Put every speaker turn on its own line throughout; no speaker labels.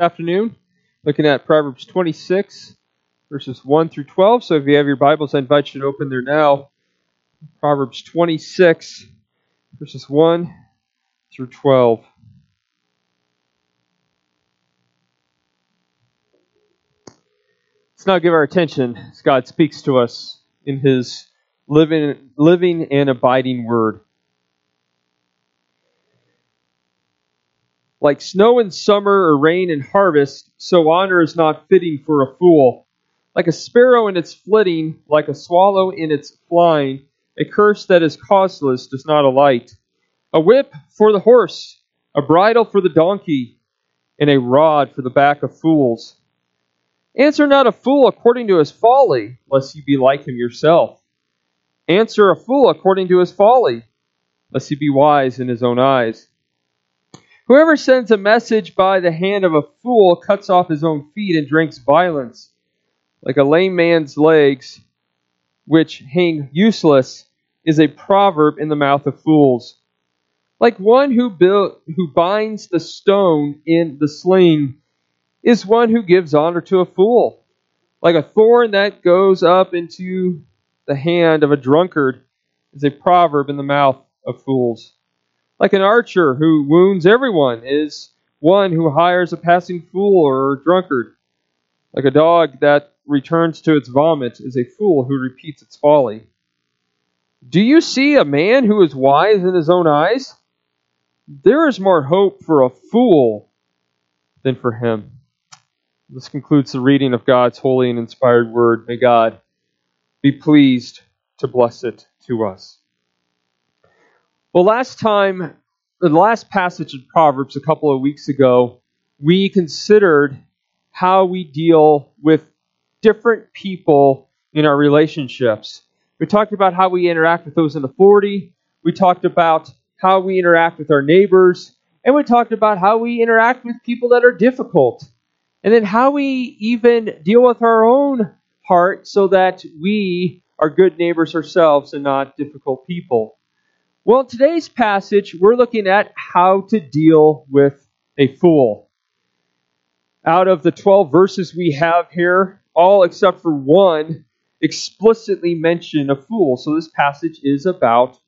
afternoon, looking at Proverbs 26, verses 1 through 12. So if you have your Bibles, I invite you to open there now. Proverbs 26, verses 1 through 12. Let's now give our attention as God speaks to us in His living, living and abiding Word. Like snow in summer or rain in harvest, so honor is not fitting for a fool. Like a sparrow in its flitting, like a swallow in its flying, a curse that is causeless does not alight. A whip for the horse, a bridle for the donkey, and a rod for the back of fools. Answer not a fool according to his folly, lest you be like him yourself. Answer a fool according to his folly, lest he be wise in his own eyes. Whoever sends a message by the hand of a fool cuts off his own feet and drinks violence. Like a lame man's legs, which hang useless, is a proverb in the mouth of fools. Like one who, build, who binds the stone in the sling is one who gives honor to a fool. Like a thorn that goes up into the hand of a drunkard is a proverb in the mouth of fools. Like an archer who wounds everyone is one who hires a passing fool or a drunkard. Like a dog that returns to its vomit is a fool who repeats its folly. Do you see a man who is wise in his own eyes? There is more hope for a fool than for him. This concludes the reading of God's holy and inspired word. May God be pleased to bless it to us. Well, last time, the last passage of Proverbs a couple of weeks ago, we considered how we deal with different people in our relationships. We talked about how we interact with those in authority. We talked about how we interact with our neighbors. And we talked about how we interact with people that are difficult. And then how we even deal with our own heart so that we are good neighbors ourselves and not difficult people. Well, in today's passage, we're looking at how to deal with a fool. Out of the 12 verses we have here, all except for one explicitly mention a fool. So this passage is about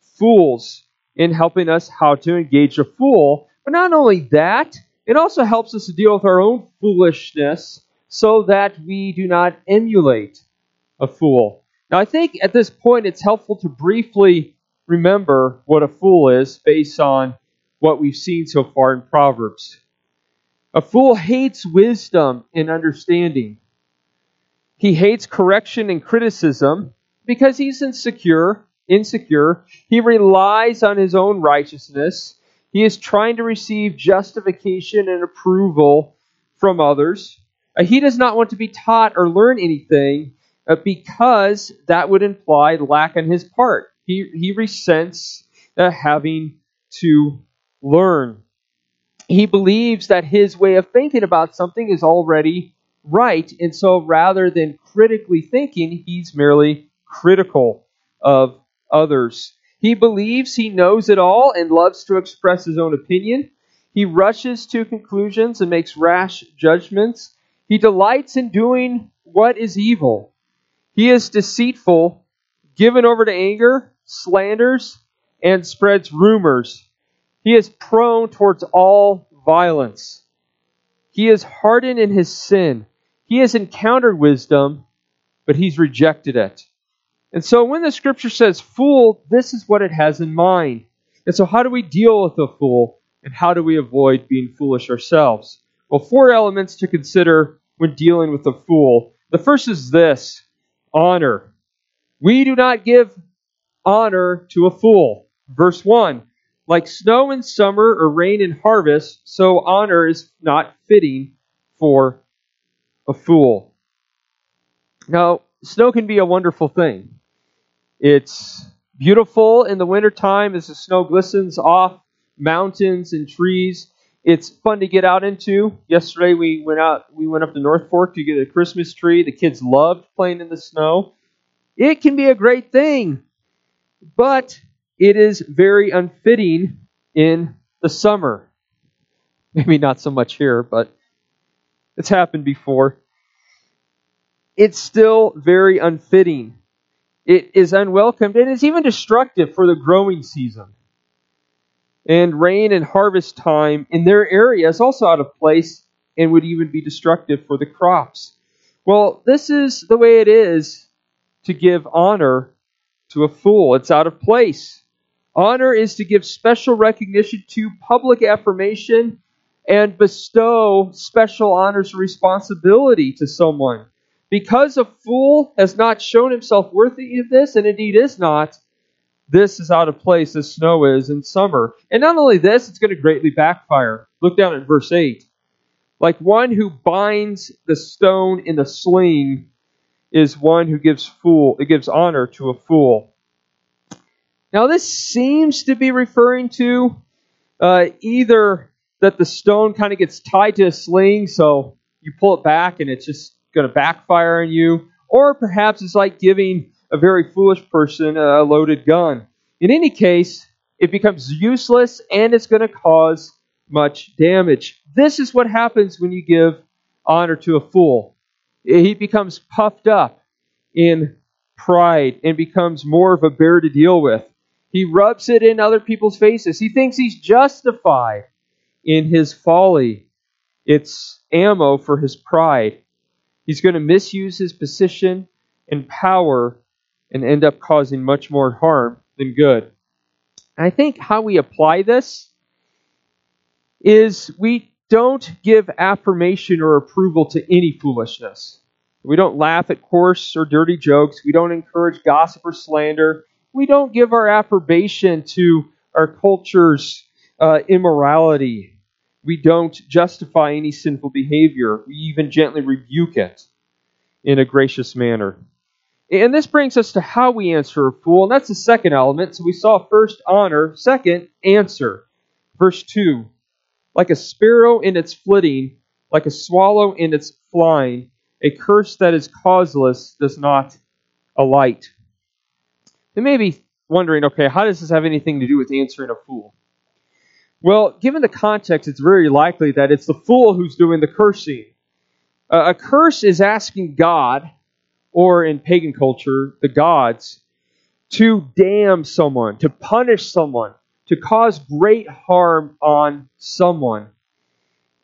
fools in helping us how to engage a fool. But not only that, it also helps us to deal with our own foolishness so that we do not emulate a fool. Now, I think at this point it's helpful to briefly remember what a fool is based on what we've seen so far in Proverbs. A fool hates wisdom and understanding. He hates correction and criticism because he's insecure, insecure. He relies on his own righteousness. He is trying to receive justification and approval from others. Uh, he does not want to be taught or learn anything uh, because that would imply lack on his part. He, he resents uh, having to learn. He believes that his way of thinking about something is already right, and so rather than critically thinking, he's merely critical of others. He believes he knows it all and loves to express his own opinion. He rushes to conclusions and makes rash judgments. He delights in doing what is evil. He is deceitful, given over to anger, slanders, and spreads rumors. He is prone towards all violence. He is hardened in his sin. He has encountered wisdom, but he's rejected it. And so when the scripture says fool, this is what it has in mind. And so, how do we deal with a fool, and how do we avoid being foolish ourselves? Well, four elements to consider when dealing with a fool. The first is this honor. We do not give honor to a fool. Verse 1 Like snow in summer or rain in harvest, so honor is not fitting for a fool. Now, snow can be a wonderful thing. It's beautiful in the wintertime as the snow glistens off mountains and trees. It's fun to get out into. Yesterday we went out we went up to North Fork to get a Christmas tree. The kids loved playing in the snow. It can be a great thing but it is very unfitting in the summer. Maybe not so much here, but It's happened before. It's still very unfitting. It is unwelcomed and it's even destructive for the growing season. And rain and harvest time in their area is also out of place and would even be destructive for the crops. Well, this is the way it is to give honor to a fool. It's out of place. Honor is to give special recognition to public affirmation and bestow special honors and responsibility to someone. Because a fool has not shown himself worthy of this, and indeed is not, this is out of place as snow is in summer. And not only this, it's going to greatly backfire. Look down at verse 8. Like one who binds the stone in the sling is one who gives fool it gives honor to a fool. Now this seems to be referring to uh, either that the stone kind of gets tied to a sling, so you pull it back and it's just going to backfire on you, or perhaps it's like giving a very foolish person a loaded gun. In any case, it becomes useless and it's going to cause much damage. This is what happens when you give honor to a fool. Eh, he becomes puffed up in pride and becomes more of a bear to deal with. He rubs it in other people's faces. He thinks he's justified in his folly. It's ammo for his pride. He's going to misuse his position and power and end up causing much more harm than good. I think how we apply this is we don't give affirmation or approval to any foolishness. We don't laugh at coarse or dirty jokes. We don't encourage gossip or slander. We don't give our approbation to our culture's uh, immorality. We don't justify any sinful behavior. We even gently rebuke it in a gracious manner. And this brings us to how we answer a fool, and that's the second element. So we saw first honor, second answer. Verse 2 like a sparrow in its flitting, like a swallow in its flying, a curse that is causeless does not alight. You may be wondering, okay, how does this have anything to do with answering a fool? Well, given the context, it's very likely that it's the fool who's doing the cursing. Uh, a curse is asking God, or in pagan culture, the gods, to damn someone, to punish someone, to cause great harm on someone.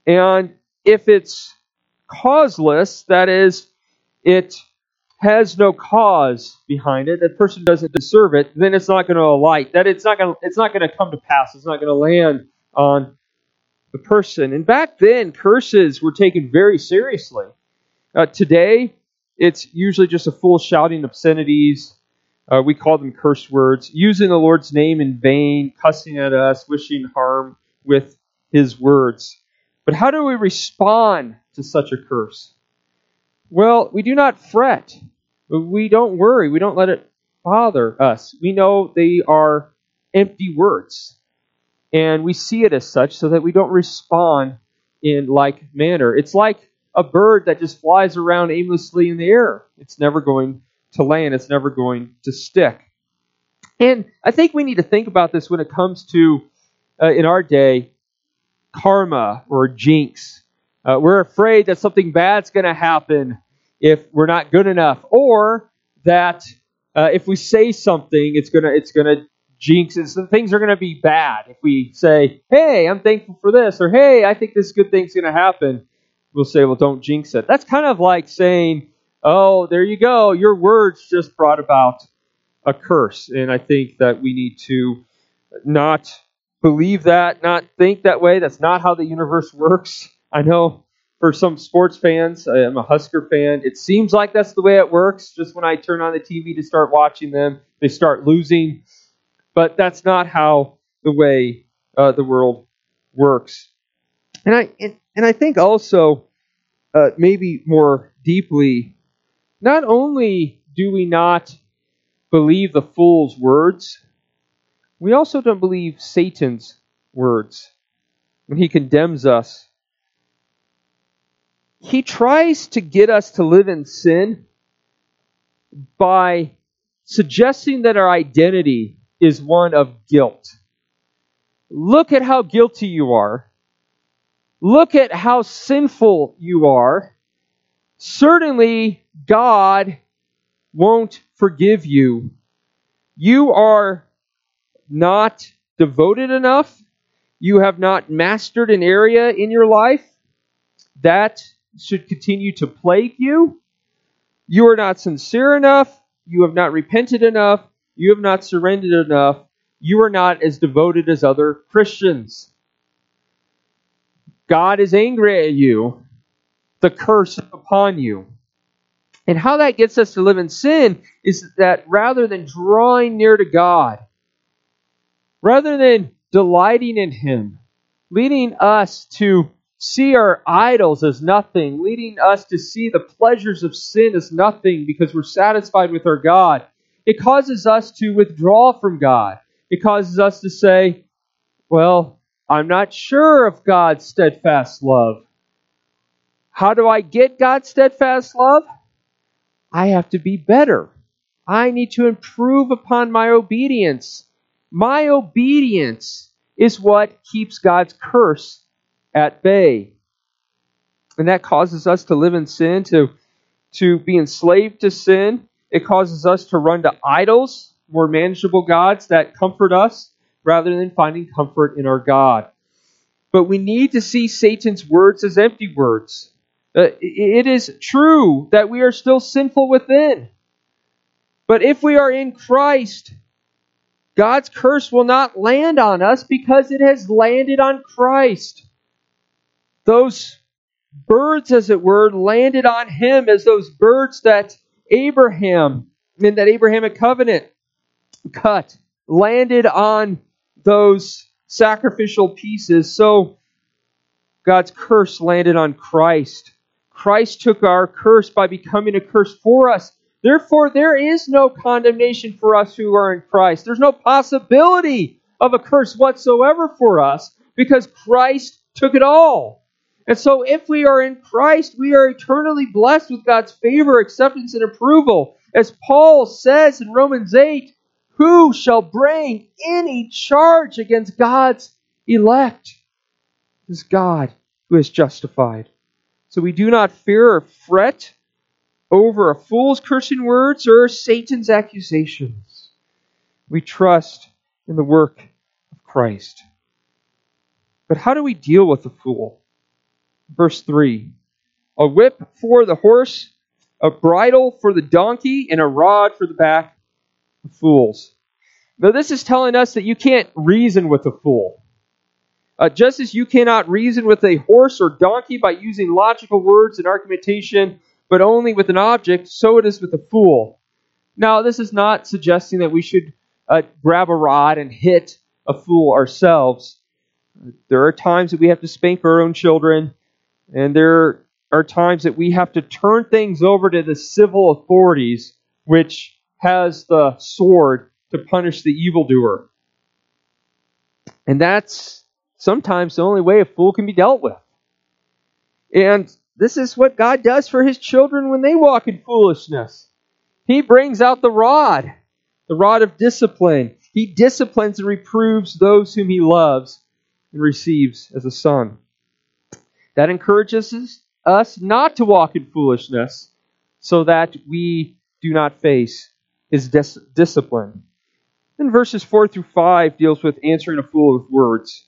And if it's causeless, that is, it has no cause behind it, that person doesn't deserve it, then it's not going to alight. That it's not going to, it's not going to come to pass. It's not going to land on the person. And back then, curses were taken very seriously. Uh, today, it's usually just a fool shouting obscenities, uh, we call them curse words. Using the Lord's name in vain, cussing at us, wishing harm with his words. But how do we respond to such a curse? Well, we do not fret. We don't worry. We don't let it bother us. We know they are empty words. And we see it as such so that we don't respond in like manner. It's like a bird that just flies around aimlessly in the air. It's never going to land, it's never going to stick. And I think we need to think about this when it comes to, uh, in our day, karma or jinx. Uh, we're afraid that something bad's going to happen if we're not good enough, or that uh, if we say something, it's gonna it's gonna jinx it. So things are gonna be bad if we say, "Hey, I'm thankful for this," or "Hey, I think this good thing's gonna happen." We'll say, "Well, don't jinx it." That's kind of like saying, oh, there you go. Your words just brought about a curse. And I think that we need to not believe that, not think that way. That's not how the universe works. I know for some sports fans, I'm a Husker fan, it seems like that's the way it works. Just when I turn on the TV to start watching them, they start losing. But that's not how the way uh, the world works. And I and, and I think also uh, maybe more deeply not only do we not believe the fool's words, we also don't believe Satan's words when he condemns us. He tries to get us to live in sin by suggesting that our identity is one of guilt. Look at how guilty you are. look at how sinful you are, certainly God won't forgive you. You are not devoted enough. You have not mastered an area in your life that should continue to plague you. You are not sincere enough. You have not repented enough. You have not surrendered enough. You are not as devoted as other Christians. God is angry at you. The curse upon you. And how that gets us to live in sin is that rather than drawing near to God, rather than delighting in Him, leading us to see our idols as nothing, leading us to see the pleasures of sin as nothing because we're satisfied with our God, it causes us to withdraw from God. It causes us to say, well, I'm not sure of God's steadfast love. How do I get God's steadfast love? I have to be better. I need to improve upon my obedience. My obedience is what keeps God's curse at bay. And that causes us to live in sin, to, to be enslaved to sin. It causes us to run to idols, more manageable gods that comfort us, rather than finding comfort in our God. But we need to see Satan's words as empty words. Uh, it is true that we are still sinful within. But if we are in Christ, God's curse will not land on us because it has landed on Christ. Those birds, as it were, landed on him as those birds that Abraham, in that Abrahamic covenant, cut, landed on those sacrificial pieces. So God's curse landed on Christ. Christ took our curse by becoming a curse for us. Therefore, there is no condemnation for us who are in Christ. There's no possibility of a curse whatsoever for us because Christ took it all. And so, if we are in Christ, we are eternally blessed with God's favor, acceptance, and approval. As Paul says in Romans 8, who shall bring any charge against God's elect? It is God who is justified. So we do not fear or fret over a fool's cursing words or Satan's accusations. We trust in the work of Christ. But how do we deal with the fool? Verse 3 A whip for the horse, a bridle for the donkey, and a rod for the back of fools. Now, this is telling us that you can't reason with a fool. Uh, just as you cannot reason with a horse or donkey by using logical words and argumentation, but only with an object, so it is with a fool. Now, this is not suggesting that we should uh, grab a rod and hit a fool ourselves. There are times that we have to spank our own children, and there are times that we have to turn things over to the civil authorities, which has the sword to punish the evildoer. And that's sometimes the only way a fool can be dealt with. And this is what God does for his children when they walk in foolishness. He brings out the rod, the rod of discipline. He disciplines and reproves those whom he loves and receives as a son. That encourages us not to walk in foolishness so that we do not face his dis- discipline. Then verses 4 through 5 deals with answering a fool with words.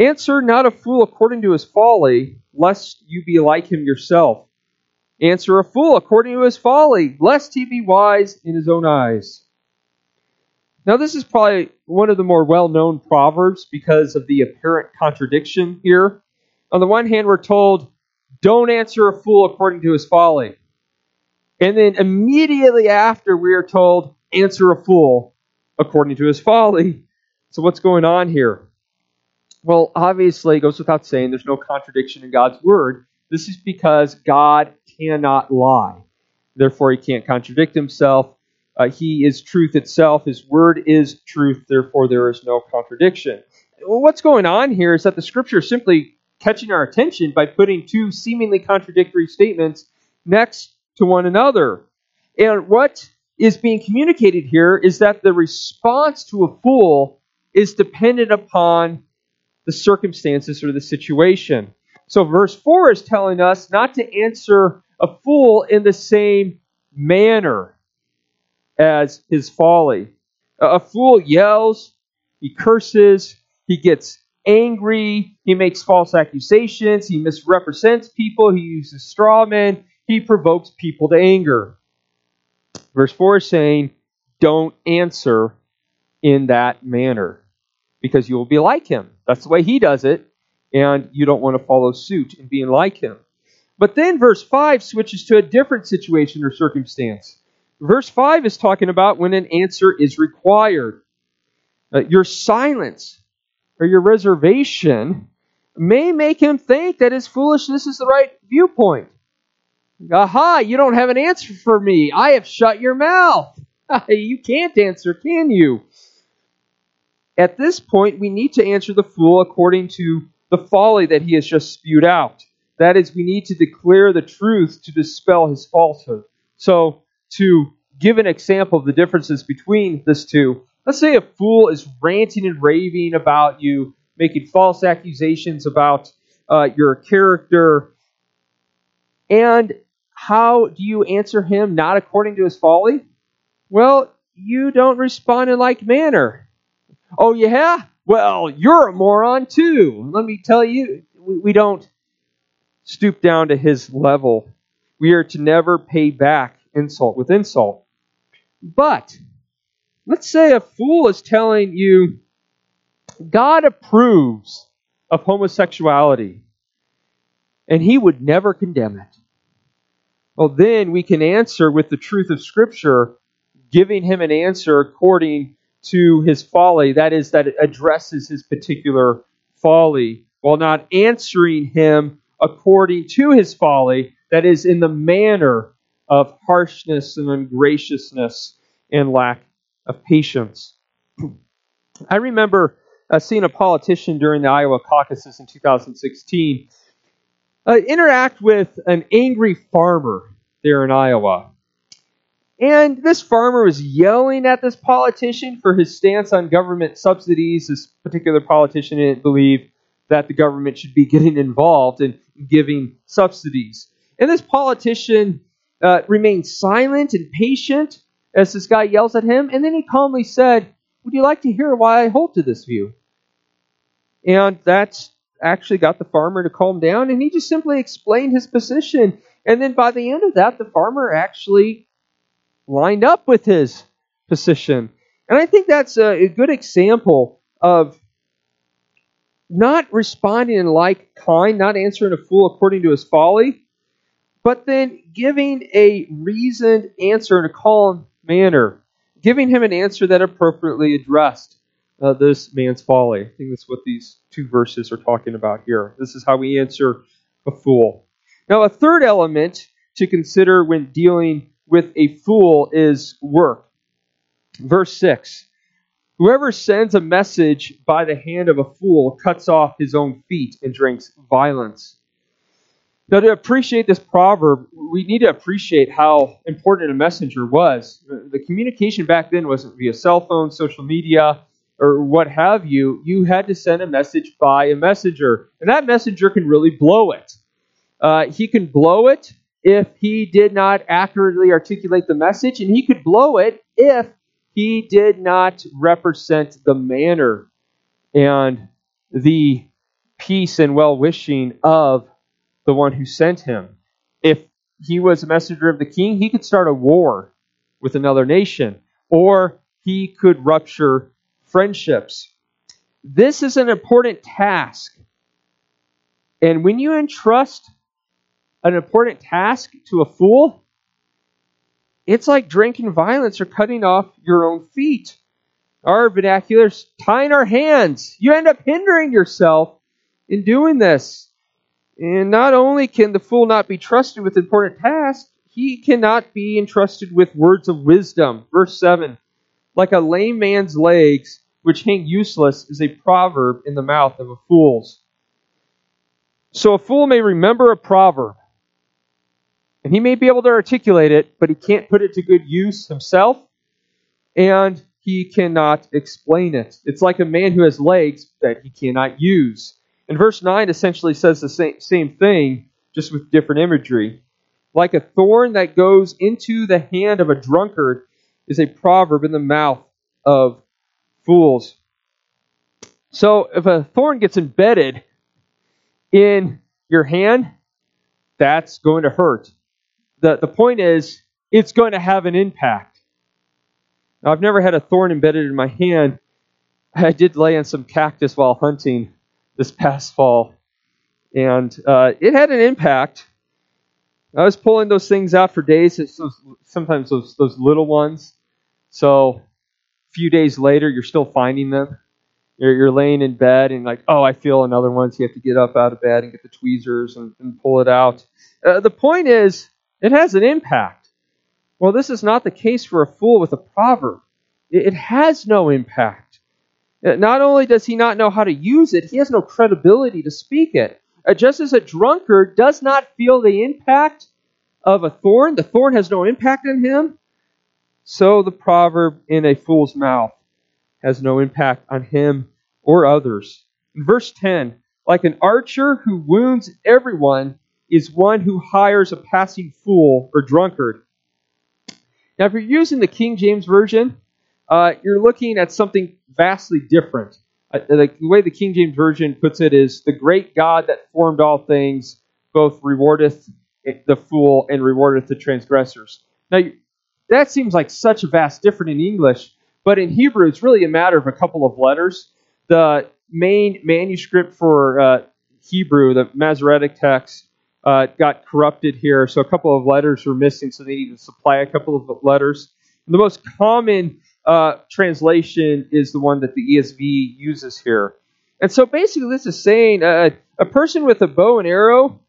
Answer not a fool according to his folly, lest you be like him yourself. Answer a fool according to his folly, lest he be wise in his own eyes. Now, this is probably one of the more well known proverbs because of the apparent contradiction here. On the one hand, we're told, don't answer a fool according to his folly. And then immediately after, we are told, answer a fool according to his folly. So, what's going on here? Well, obviously, it goes without saying there's no contradiction in God's word. This is because God cannot lie. Therefore, he can't contradict himself. Uh, he is truth itself. His word is truth. Therefore, there is no contradiction. Well, what's going on here is that the scripture is simply catching our attention by putting two seemingly contradictory statements next to one another. And what is being communicated here is that the response to a fool is dependent upon the circumstances or the situation. So, verse 4 is telling us not to answer a fool in the same manner as his folly. A fool yells, he curses, he gets angry, he makes false accusations, he misrepresents people, he uses straw men, he provokes people to anger. Verse 4 is saying, don't answer in that manner because you will be like him. That's the way he does it, and you don't want to follow suit in being like him. But then verse 5 switches to a different situation or circumstance. Verse 5 is talking about when an answer is required. Uh, your silence or your reservation may make him think that his foolishness is the right viewpoint. Aha, you don't have an answer for me. I have shut your mouth. you can't answer, can you? At this point, we need to answer the fool according to the folly that he has just spewed out. That is, we need to declare the truth to dispel his falsehood. So, to give an example of the differences between this two, let's say a fool is ranting and raving about you, making false accusations about uh, your character, and how do you answer him not according to his folly? Well, you don't respond in like manner. Oh, yeah? Well, you're a moron too. Let me tell you, we, don't stoop down to his level. We are to never pay back insult with insult. But let's say a fool is telling you God approves of homosexuality and he would never condemn it. Well, then we can answer with the truth of Scripture, giving him an answer according to his folly. That is, that it addresses his particular folly, while not answering him according to his folly, that is, in the manner of harshness and ungraciousness and lack of patience. I remember uh, seeing a politician during the Iowa caucuses in 2016 uh, interact with an angry farmer there in Iowa. And this farmer was yelling at this politician for his stance on government subsidies. This particular politician didn't believe that the government should be getting involved in giving subsidies. And this politician uh, remained silent and patient as this guy yells at him. And then he calmly said, Would you like to hear why I hold to this view? And that actually got the farmer to calm down, and he just simply explained his position. And then by the end of that, the farmer actually lined up with his position. And I think that's a, a good example of not responding in like kind, not answering a fool according to his folly, but then giving a reasoned answer in a calm manner, giving him an answer that appropriately addressed uh, this man's folly. I think that's what these two verses are talking about here. This is how we answer a fool. Now, a third element to consider when dealing with a fool is work. Verse 6 Whoever sends a message by the hand of a fool cuts off his own feet and drinks violence. Now, to appreciate this proverb, we need to appreciate how important a messenger was. The communication back then wasn't via cell phone, social media, or what have you, you had to send a message by a messenger. And that messenger can really blow it. Uh, he can blow it if he did not accurately articulate the message, and he could blow it if he did not represent the manner and the peace and well wishing of the one who sent him. If he was a messenger of the king, he could start a war with another nation, or he could rupture friendships. This is an important task. And when you entrust an important task to a fool, it's like drinking violence or cutting off your own feet. Our vernacular is tying our hands. You end up hindering yourself in doing this. And not only can the fool not be trusted with important tasks, he cannot be entrusted with words of wisdom. Verse 7 like a lame man's legs, which hang useless, is a proverb in the mouth of a fool's. So a fool may remember a proverb, and he may be able to articulate it, but he can't put it to good use himself, and he cannot explain it. It's like a man who has legs that he cannot use. And verse 9 essentially says the same, same thing, just with different imagery. Like a thorn that goes into the hand of a drunkard is a proverb in the mouth of fools. So if a thorn gets embedded in your hand, that's going to hurt. The, the point is, it's going to have an impact. Now, I've never had a thorn embedded in my hand. I did lay on some cactus while hunting this past fall, and uh, it had an impact. I was pulling those things out for days, sometimes those, those little ones. So a few days later, you're still finding them. You're, you're laying in bed and like, oh, I feel another one. So you have to get up out of bed and get the tweezers and, and pull it out. Uh, the point is, it has an impact. Well, this is not the case for a fool with a proverb. It, has no impact. Uh, not only does he not know how to use it, he has no credibility to speak it. Uh, just as a drunkard does not feel the impact of a thorn, the thorn has no impact on him, so the proverb in a fool's mouth has no impact on him or others. In verse 10, like an archer who wounds everyone is one who hires a passing fool or drunkard. Now, if you're using the King James Version, uh, you're looking at something vastly different. Uh, the way the King James Version puts it is the great God that formed all things both rewardeth the fool and rewardeth the transgressors. Now, that seems like such a vast difference in English, but in Hebrew, it's really a matter of a couple of letters. The main manuscript for uh, Hebrew, the Masoretic text, uh, got corrupted here, so a couple of letters were missing, so they needed to supply a couple of letters. And the most common uh, translation is the one that the ESV uses here. And so basically, this is saying uh, a person with a bow and arrow,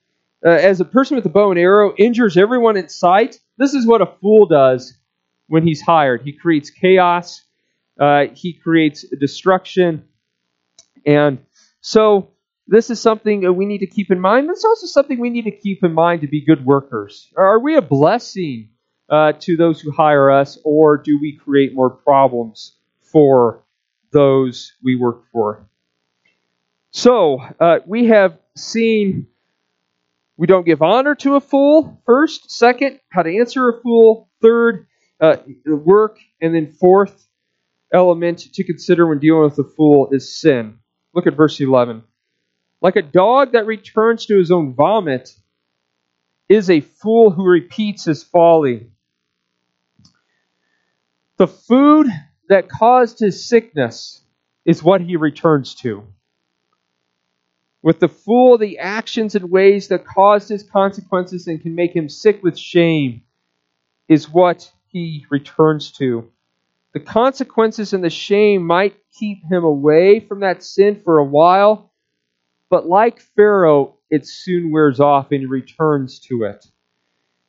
uh, as a person with a bow and arrow injures everyone in sight, this is what a fool does when he's hired. He creates chaos, uh, he creates destruction. And so this is something that we need to keep in mind. It's also something we need to keep in mind to be good workers. Are we a blessing uh, to those who hire us, or do we create more problems for those we work for? So uh, we have seen we don't give honor to a fool, first. Second, how to answer a fool. Third, uh, work. And then fourth element to consider when dealing with a fool is sin. Look at verse 11. Like a dog that returns to his own vomit is a fool who repeats his folly. The food that caused his sickness is what he returns to. With the fool, the actions and ways that caused his consequences and can make him sick with shame is what he returns to. The consequences and the shame might keep him away from that sin for a while, but like Pharaoh, it soon wears off and returns to it.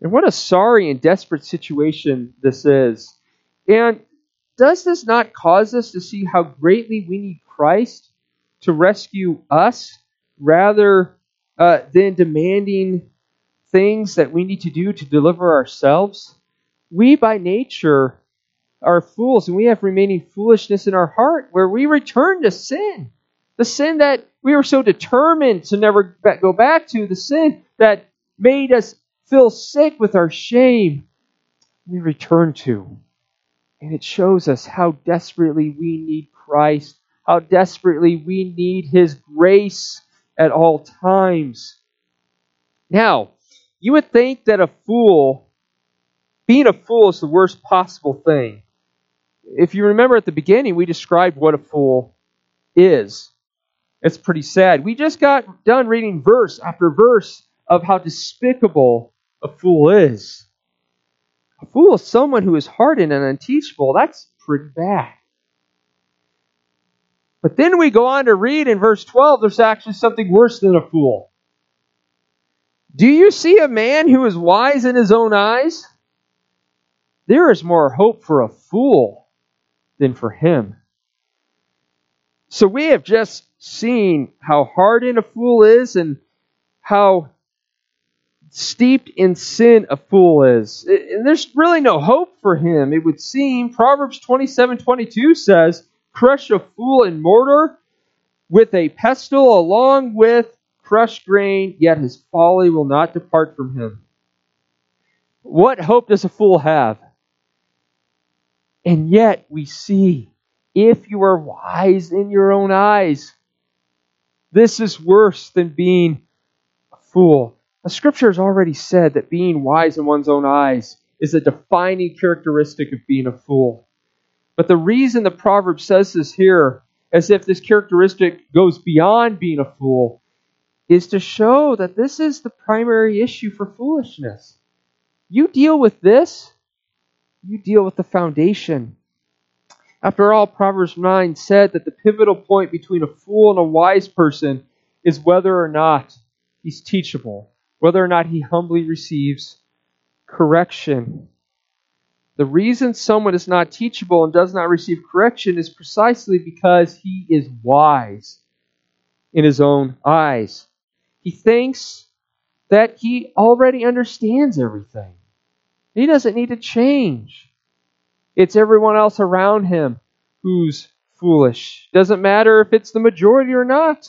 And what a sorry and desperate situation this is. And does this not cause us to see how greatly we need Christ to rescue us rather uh, than demanding things that we need to do to deliver ourselves? We, by nature, are fools and we have remaining foolishness in our heart where we return to sin. The sin that we were so determined to never go back to, the sin that made us feel sick with our shame, we return to. And it shows us how desperately we need Christ, how desperately we need His grace at all times. Now, you would think that a fool, being a fool, is the worst possible thing. If you remember at the beginning, we described what a fool is. It's pretty sad. We just got done reading verse after verse of how despicable a fool is. A fool is someone who is hardened and unteachable. That's pretty bad. But then we go on to read in verse 12, there's actually something worse than a fool. Do you see a man who is wise in his own eyes? There is more hope for a fool than for him. So we have just seen how hardened a fool is and how steeped in sin a fool is. And there's really no hope for him, it would seem. Proverbs 27 22 says, Crush a fool in mortar, with a pestle along with crushed grain, yet his folly will not depart from him. What hope does a fool have? And yet we see if you are wise in your own eyes, this is worse than being a fool. The scripture has already said that being wise in one's own eyes is a defining characteristic of being a fool. But the reason the proverb says this here, as if this characteristic goes beyond being a fool, is to show that this is the primary issue for foolishness. You deal with this, you deal with the foundation. After all, Proverbs 9 said that the pivotal point between a fool and a wise person is whether or not he's teachable, whether or not he humbly receives correction. The reason someone is not teachable and does not receive correction is precisely because he is wise in his own eyes. He thinks that he already understands everything. He doesn't need to change. It's everyone else around him who's foolish. Doesn't matter if it's the majority or not.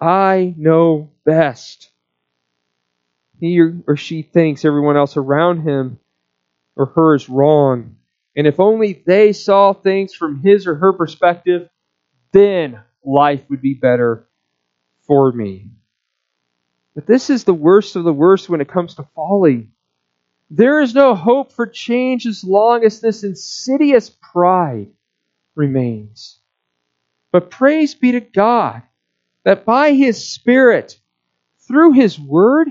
I know best. He or she thinks everyone else around him or her is wrong. And if only they saw things from his or her perspective, then life would be better for me. But this is the worst of the worst when it comes to folly. There is no hope for change as long as this insidious pride remains. But praise be to God that by His Spirit, through His Word,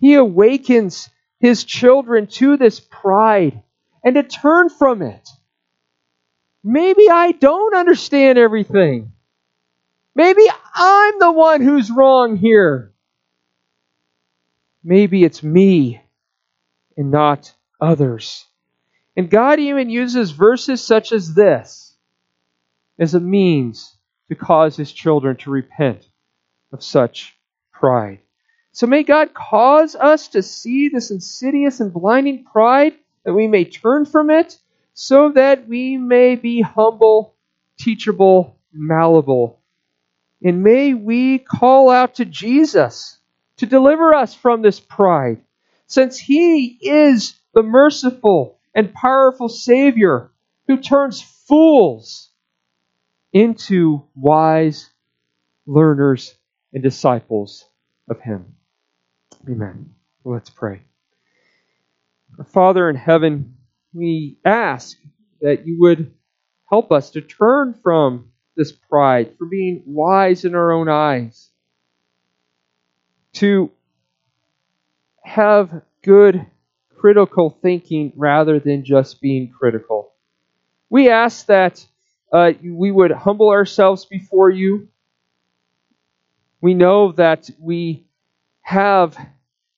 He awakens His children to this pride and to turn from it. Maybe I don't understand everything. Maybe I'm the one who's wrong here. Maybe it's me and not others. And God even uses verses such as this as a means to cause his children to repent of such pride. So may God cause us to see this insidious and blinding pride, that we may turn from it, so that we may be humble, teachable, malleable. And may we call out to Jesus to deliver us from this pride since he is the merciful and powerful Savior who turns fools into wise learners and disciples of him. Amen. let's pray. Our Father in heaven, we ask that you would help us to turn from this pride, for being wise in our own eyes, to have good critical thinking rather than just being critical. We ask that uh, we would humble ourselves before you. We know that we have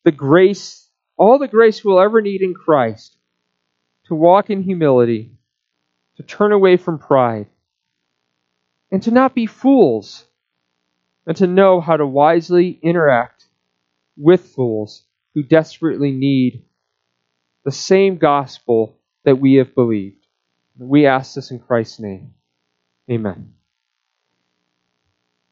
the grace, all the grace we'll ever need in Christ, to walk in humility, to turn away from pride, and to not be fools, and to know how to wisely interact with fools who desperately need the same gospel that we have believed. We ask this in Christ's name. Amen.